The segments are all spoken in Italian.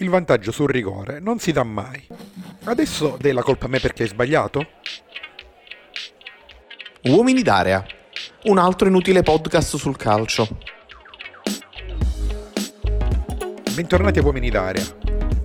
il vantaggio sul rigore non si dà mai. Adesso dai la colpa a me perché hai sbagliato? Uomini d'area, un altro inutile podcast sul calcio. Bentornati a Uomini d'area,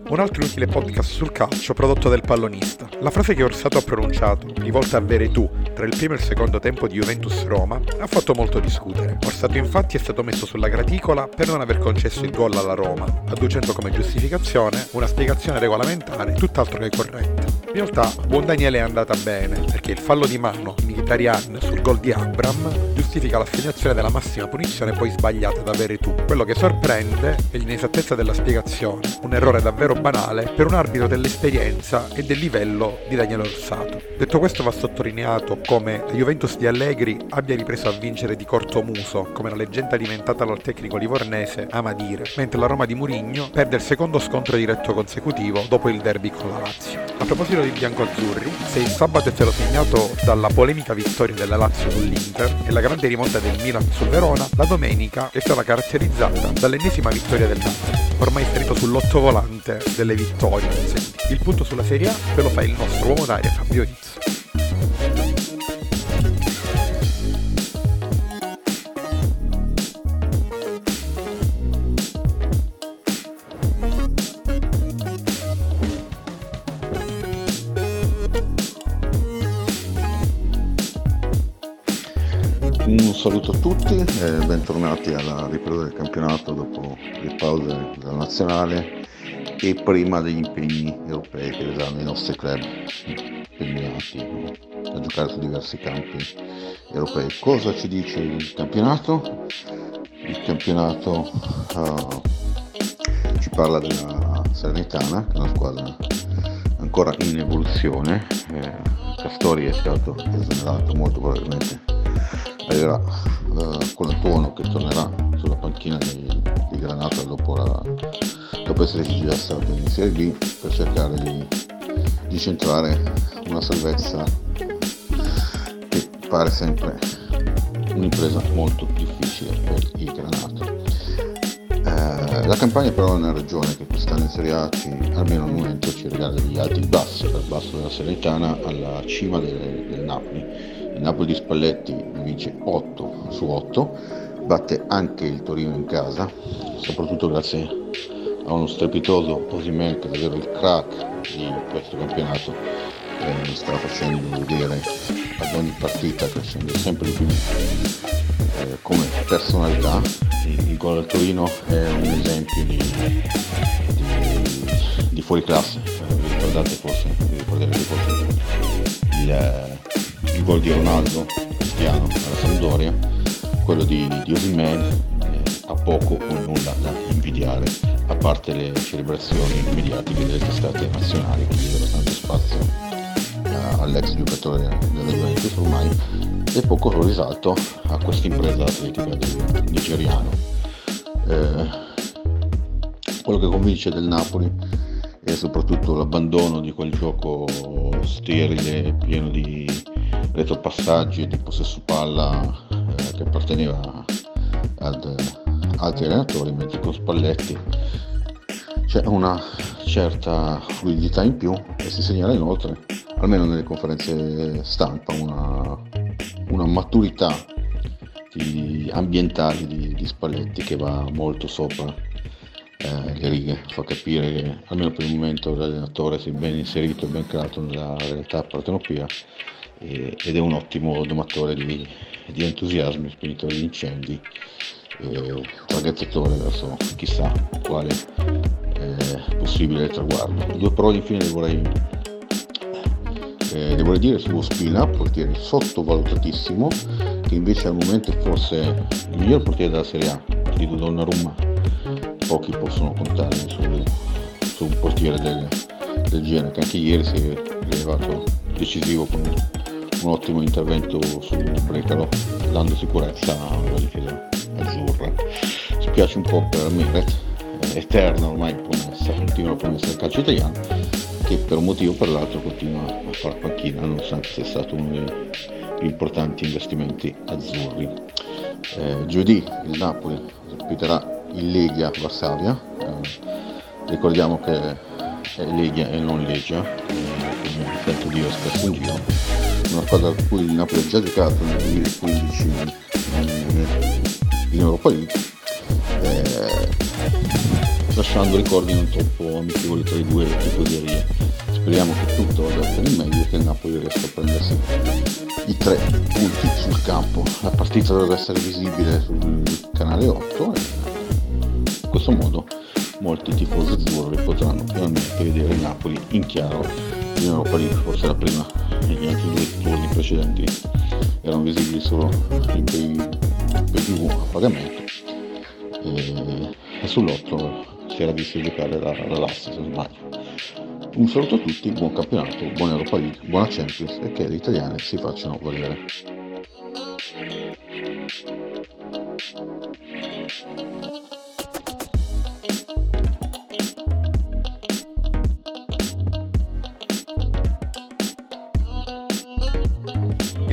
un altro inutile podcast sul calcio prodotto dal pallonista. La frase che Orsato ha pronunciato, rivolta a Veretù, tra il primo e il secondo tempo di Juventus-Roma, ha fatto molto discutere. Orsato infatti è stato messo sulla graticola per non aver concesso il gol alla Roma, adducendo come giustificazione una spiegazione regolamentare tutt'altro che corretta. In realtà, buon Daniele è andata bene, perché il fallo di mano di Mkhitaryan sul gol di Abram giustifica l'assegnazione della massima punizione poi sbagliata da Veretù. Quello che sorprende è l'inesattezza della spiegazione, un errore davvero banale per un arbitro dell'esperienza e del livello di Daniele Orsato. Detto questo va sottolineato come la Juventus di Allegri abbia ripreso a vincere di cortomuso, come la leggenda alimentata dal tecnico livornese ama dire, mentre la Roma di Murigno perde il secondo scontro diretto consecutivo dopo il derby con la Lazio. A proposito dei biancoazzurri, se il sabato è stato segnato dalla polemica vittoria della Lazio sull'Inter e la grande rimonta del Milan sul Verona, la domenica è stata caratterizzata dall'ennesima vittoria del Napoli, ormai salito sull'ottovolante delle vittorie. Il punto sulla Serie A ve lo fa il nostro uomo d'aria Fabio Rizzo. Saluto a tutti e bentornati alla ripresa del campionato dopo le pause della nazionale e prima degli impegni europei che vedranno i nostri club impegnati a giocare su diversi campi europei. Cosa ci dice il campionato? Il campionato uh, ci parla della Salernitana, che è una squadra ancora in evoluzione. Eh, Castori è stato esonerato molto probabilmente uh, con Tuono che tornerà sulla panchina di, di Granata dopo, la, dopo esserci già stato in Serie B per cercare di, di centrare una salvezza che pare sempre un'impresa molto difficile per i Granata. Eh, la campagna però è una ragione che quest'anno in Serie A ci, almeno al momento ci regala degli alti e bassi, dal basso della Serenitana alla cima del, del Napoli il Napoli di Spalletti vince 8 su 8, batte anche il Torino in casa, soprattutto grazie a uno strepitoso Osimel che è davvero il crack di questo campionato eh, sta facendo vedere ad ogni partita crescendo sempre di più eh, come personalità. Il, il gol al Torino è un esempio di, di, di fuori classe eh, vi ricordate forse? Vi ricorderete forse? Il, il gol di Ronaldo Cristiano alla Sampdoria, quello di, di Osimhen eh, ha poco o nulla da invidiare, a parte le celebrazioni mediatiche delle testate nazionali che diedero tanto spazio eh, all'ex giocatore della Juventus ormai e poco risalto a questa impresa atletica del nigeriano. Eh, quello che convince del Napoli è soprattutto l'abbandono di quel gioco sterile, pieno di retropassaggi di possesso palla eh, che apparteneva ad altri allenatori, mentre con Spalletti. C'è una certa fluidità in più e si segnala inoltre, almeno nelle conferenze stampa, una, una maturità di, ambientali di, di, Spalletti che va molto sopra eh, le righe, fa capire che almeno per il momento l'allenatore si è ben inserito e ben creato nella realtà partenopea ed è un ottimo domatore di, di entusiasmi, spinitore di incendi, eh, verso chissà quale eh, possibile traguardo. Due parole infine le vorrei, eh, le vorrei dire su Spina, portiere sottovalutatissimo, che invece al momento è forse il miglior portiere della Serie A, di Donnarumma. Pochi possono contare su, su un portiere del, del genere, che anche ieri si è rilevato decisivo con un ottimo intervento su Brecalo dando sicurezza alla difesa azzurra. Spiace un po' per Meret eterna ormai promessa continua promessa del calcio italiano che per un motivo o per l'altro continua a far panchina nonostante sia stato uno dei più importanti investimenti azzurri. Eh, giovedì il Napoli ospiterà il Legia Varsavia. Eh, Ricordiamo che è Lega e non Legia, come sento dire spesso in giro, squadra a cui il Napoli ha già giocato nel 2015 in Europa League, eh, lasciando ricordi non troppo amichevoli tra i due tifoserie. Speriamo che tutto vada per il meglio e che il Napoli riesca a prendersi i tre punti sul campo. La partita dovrebbe essere visibile sul canale 8 e in questo modo molti tifosi azzurri potranno finalmente vedere il Napoli in chiaro in Europa League, forse la prima negli altri due turni precedenti erano visibili solo in pay, pay TV a pagamento e, e sull'8 si era visto giocare la, la Lazio se non sbaglio. Un saluto a tutti, buon campionato, buona Europa League, buona Champions e che le italiane si facciano valere.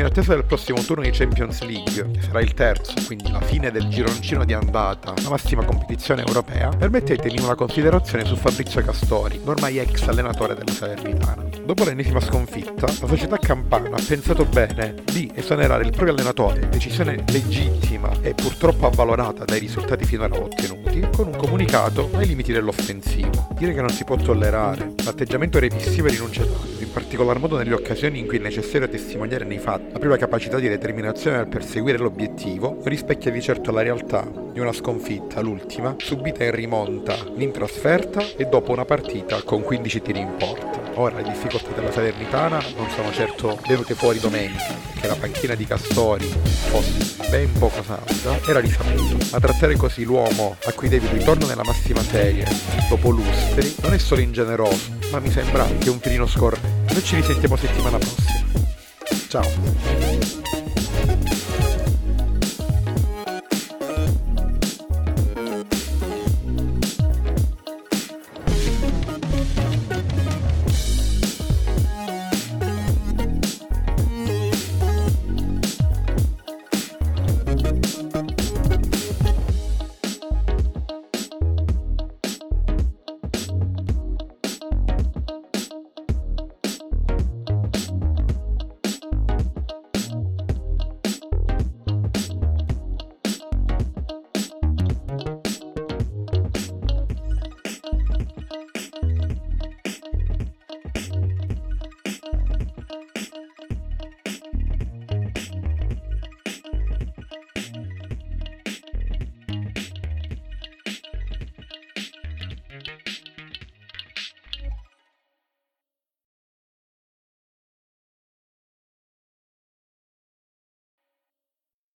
In attesa del prossimo turno di Champions League, che sarà il terzo, quindi la fine del gironcino di andata, la massima competizione europea, permettetemi una considerazione su Fabrizio Castori, ormai ex allenatore della Salernitana. Dopo l'ennesima sconfitta, la società campana ha pensato bene di esonerare il proprio allenatore, decisione legittima e purtroppo avvalorata dai risultati finora ottenuti, con un comunicato ai limiti dell'offensivo. Dire che non si può tollerare l'atteggiamento repissivo e rinunciatario, in particolar modo nelle occasioni in cui è necessario testimoniare nei fatti la propria capacità di determinazione nel perseguire l'obiettivo rispecchia di certo la realtà di una sconfitta, l'ultima, subita in rimonta in trasferta e dopo una partita con 15 tiri in porta. Ora le difficoltà della Salernitana non sono certo venute fuori domenica, perché la panchina di Castori fosse ben poco salda era risaputo, ma trattare così l'uomo a cui devi il ritorno nella massima serie dopo lustri non è solo ingeneroso, ma mi sembra anche un pelino scorretto. Noi ci risentiamo settimana prossima. Ciao.